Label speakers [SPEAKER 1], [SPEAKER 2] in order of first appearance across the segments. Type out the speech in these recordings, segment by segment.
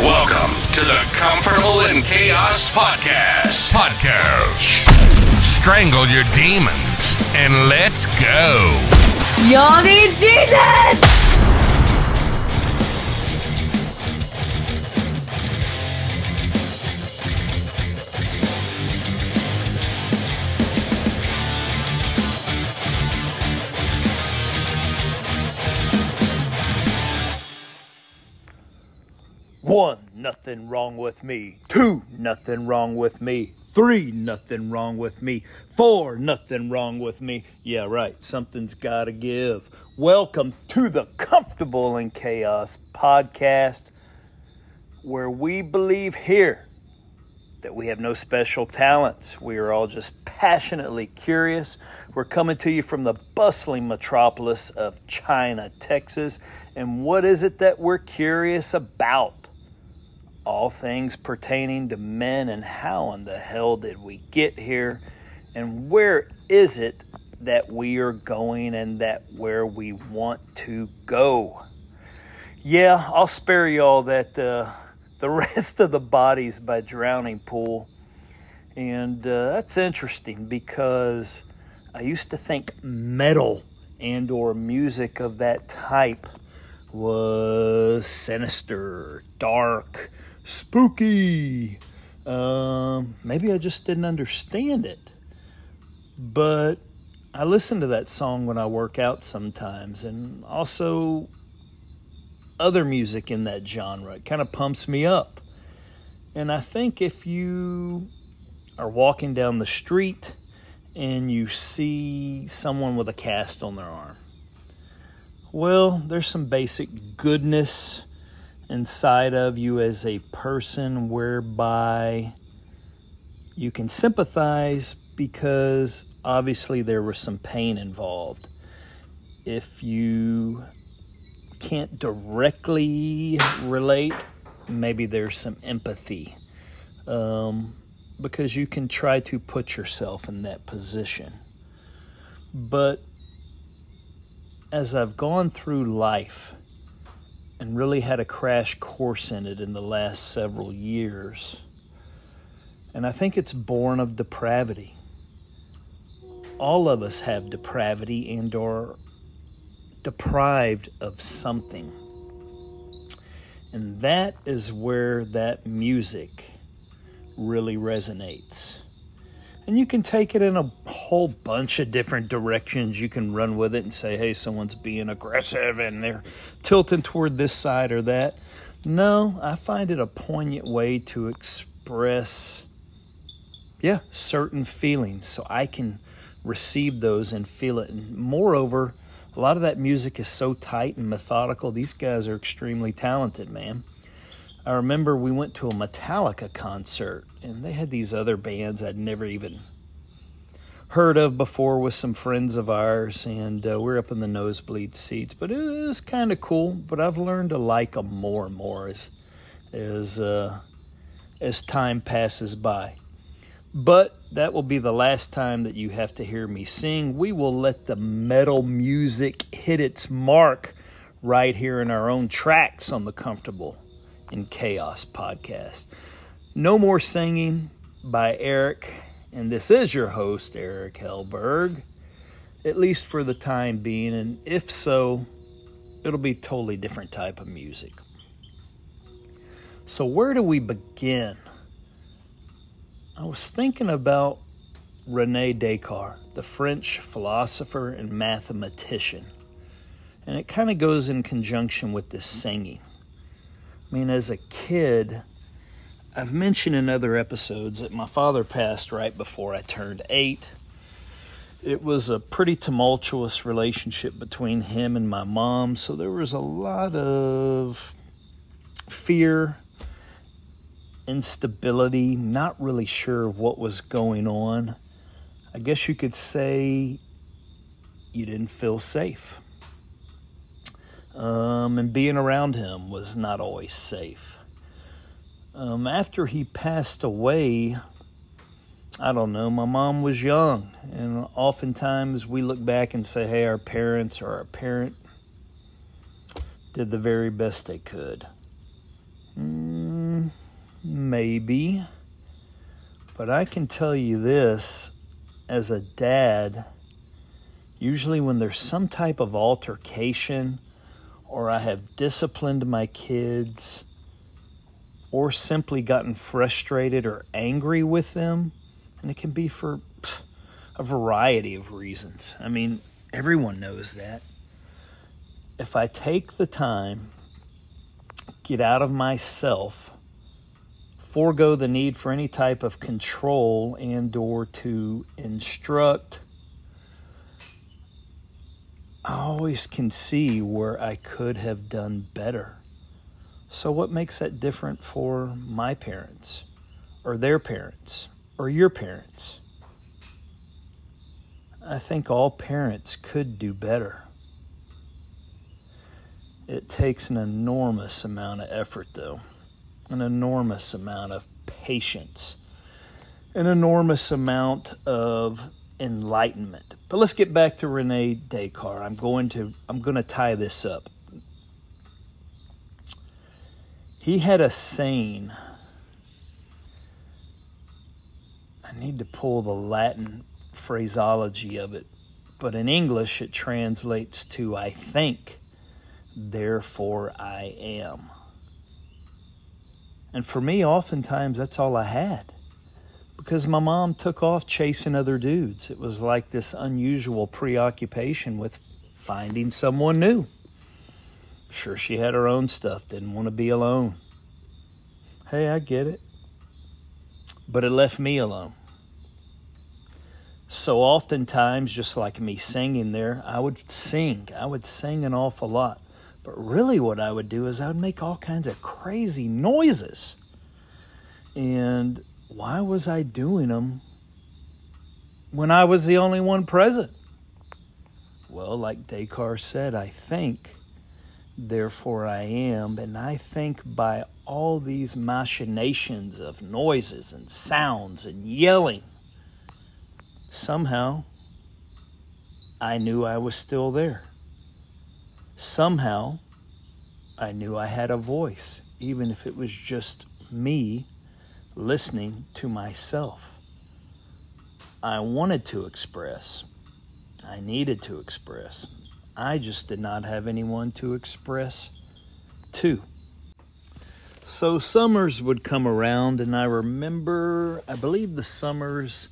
[SPEAKER 1] Welcome to the Comfortable in Chaos Podcast. Podcast. Strangle your demons and let's go.
[SPEAKER 2] Y'all need Jesus!
[SPEAKER 3] One, nothing wrong with me. Two, nothing wrong with me. Three, nothing wrong with me. Four, nothing wrong with me. Yeah, right. Something's got to give. Welcome to the Comfortable in Chaos podcast, where we believe here that we have no special talents. We are all just passionately curious. We're coming to you from the bustling metropolis of China, Texas. And what is it that we're curious about? All things pertaining to men and how in the hell did we get here and where is it that we are going and that where we want to go. Yeah, I'll spare you all that uh, the rest of the bodies by Drowning Pool. And uh, that's interesting because I used to think metal and or music of that type was sinister, dark, spooky. Um, maybe I just didn't understand it. But I listen to that song when I work out sometimes, and also other music in that genre. It kind of pumps me up. And I think if you are walking down the street and you see someone with a cast on their arm, well, there's some basic goodness inside of you as a person whereby you can sympathize because obviously there was some pain involved. If you can't directly relate, maybe there's some empathy um, because you can try to put yourself in that position. But as I've gone through life, and really had a crash course in it in the last several years. And I think it's born of depravity. All of us have depravity and are deprived of something. And that is where that music really resonates. And you can take it in a whole bunch of different directions. You can run with it and say, hey, someone's being aggressive and they're tilting toward this side or that. No, I find it a poignant way to express, yeah, certain feelings so I can receive those and feel it. And moreover, a lot of that music is so tight and methodical. These guys are extremely talented, man. I remember we went to a Metallica concert and they had these other bands I'd never even heard of before with some friends of ours, and uh, we're up in the nosebleed seats. But it was kind of cool. But I've learned to like them more and more as as uh, as time passes by. But that will be the last time that you have to hear me sing. We will let the metal music hit its mark right here in our own tracks on the Comfortable in Chaos podcast. No More Singing by Eric, and this is your host, Eric Hellberg, at least for the time being, and if so, it'll be totally different type of music. So, where do we begin? I was thinking about Rene Descartes, the French philosopher and mathematician, and it kind of goes in conjunction with this singing. I mean, as a kid, I've mentioned in other episodes that my father passed right before I turned eight. It was a pretty tumultuous relationship between him and my mom, so there was a lot of fear, instability, not really sure what was going on. I guess you could say you didn't feel safe. Um, and being around him was not always safe. Um, after he passed away, I don't know, my mom was young. And oftentimes we look back and say, hey, our parents or our parent did the very best they could. Mm, Maybe. But I can tell you this as a dad, usually when there's some type of altercation or I have disciplined my kids or simply gotten frustrated or angry with them, and it can be for a variety of reasons. I mean, everyone knows that. If I take the time, get out of myself, forego the need for any type of control and or to instruct I always can see where I could have done better. So, what makes that different for my parents, or their parents, or your parents? I think all parents could do better. It takes an enormous amount of effort, though, an enormous amount of patience, an enormous amount of enlightenment. But let's get back to Rene Descartes. I'm going to I'm going to tie this up. He had a saying. I need to pull the Latin phraseology of it, but in English it translates to I think, therefore I am. And for me, oftentimes that's all I had because my mom took off chasing other dudes. It was like this unusual preoccupation with finding someone new. Sure, she had her own stuff, didn't want to be alone. Hey, I get it. But it left me alone. So oftentimes, just like me singing there, I would sing. I would sing an awful lot. But really, what I would do is I would make all kinds of crazy noises. And why was I doing them when I was the only one present? Well, like Descartes said, I think, therefore I am. And I think by all these machinations of noises and sounds and yelling, somehow I knew I was still there. Somehow I knew I had a voice, even if it was just me listening to myself. I wanted to express. I needed to express. I just did not have anyone to express to. So summers would come around, and I remember, I believe the summers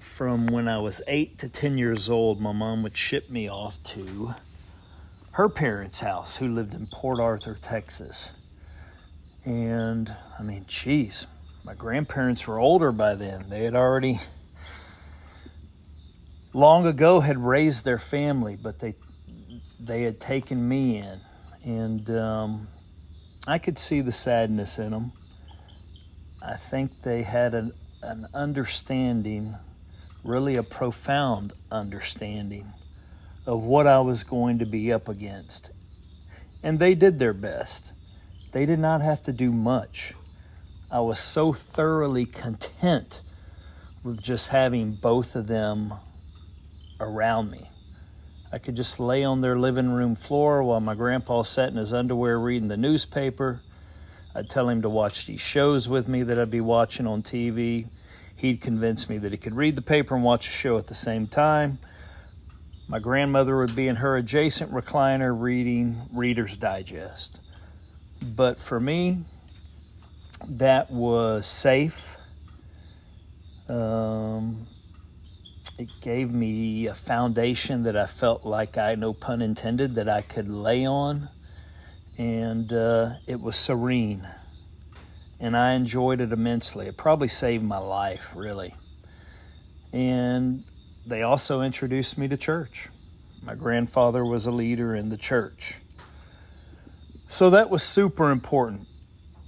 [SPEAKER 3] from when I was eight to 10 years old, my mom would ship me off to her parents' house, who lived in Port Arthur, Texas. And I mean, geez, my grandparents were older by then. They had already long ago had raised their family, but they they had taken me in, and um, I could see the sadness in them. I think they had an, an understanding, really a profound understanding of what I was going to be up against. And they did their best. They did not have to do much. I was so thoroughly content with just having both of them around me. I could just lay on their living room floor while my grandpa sat in his underwear reading the newspaper. I'd tell him to watch these shows with me that I'd be watching on TV. He'd convince me that he could read the paper and watch a show at the same time. My grandmother would be in her adjacent recliner reading Reader's Digest. But for me, that was safe. Um, it gave me a foundation that I felt like I, no pun intended, that I could lay on. And uh, it was serene. And I enjoyed it immensely. It probably saved my life, really. And they also introduced me to church. My grandfather was a leader in the church. So that was super important.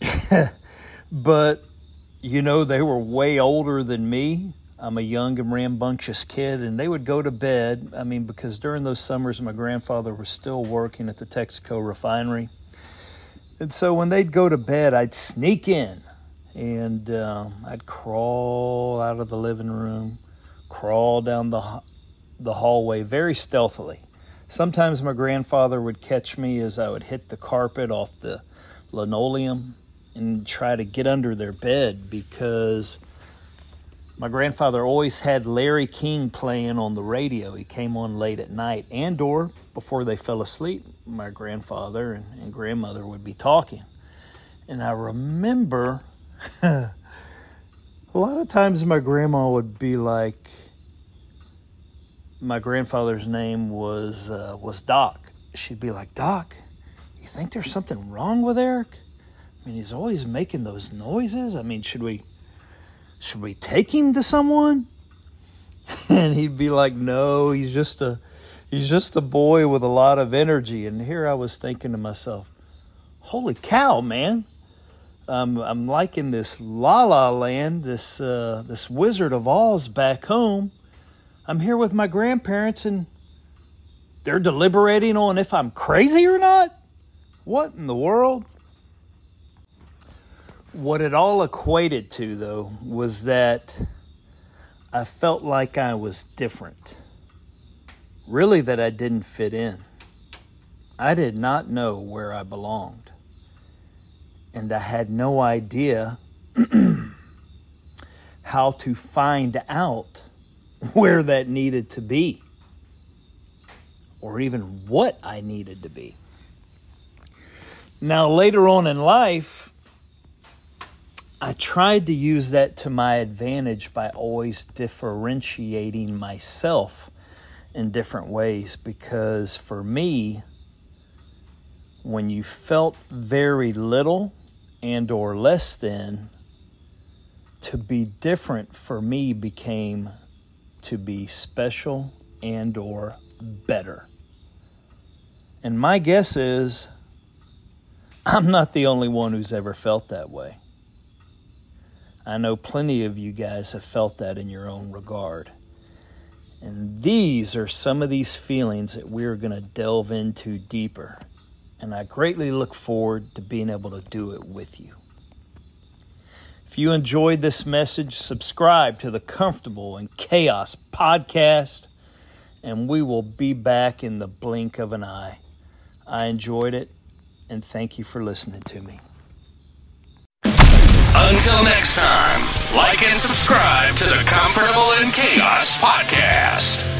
[SPEAKER 3] but, you know, they were way older than me. I'm a young and rambunctious kid, and they would go to bed. I mean, because during those summers, my grandfather was still working at the Texaco refinery. And so when they'd go to bed, I'd sneak in and uh, I'd crawl out of the living room, crawl down the, the hallway very stealthily. Sometimes my grandfather would catch me as I would hit the carpet off the linoleum and try to get under their bed because my grandfather always had Larry King playing on the radio. He came on late at night and or before they fell asleep, my grandfather and, and grandmother would be talking. And I remember a lot of times my grandma would be like my grandfather's name was uh, was Doc. She'd be like, "Doc, you think there's something wrong with Eric? I mean, he's always making those noises. I mean, should we should we take him to someone? And he'd be like, no, he's just a, he's just a boy with a lot of energy. And here I was thinking to myself, holy cow, man. Um, I'm liking this La La Land, this uh, this Wizard of Oz back home. I'm here with my grandparents, and they're deliberating on if I'm crazy or not. What in the world? What it all equated to, though, was that I felt like I was different. Really, that I didn't fit in. I did not know where I belonged. And I had no idea how to find out where that needed to be, or even what I needed to be. Now, later on in life, I tried to use that to my advantage by always differentiating myself in different ways because for me when you felt very little and or less than to be different for me became to be special and or better. And my guess is I'm not the only one who's ever felt that way. I know plenty of you guys have felt that in your own regard. And these are some of these feelings that we're going to delve into deeper. And I greatly look forward to being able to do it with you. If you enjoyed this message, subscribe to the Comfortable in Chaos podcast, and we will be back in the blink of an eye. I enjoyed it, and thank you for listening to me.
[SPEAKER 1] Until next time, like and subscribe to the Comfortable in Chaos podcast.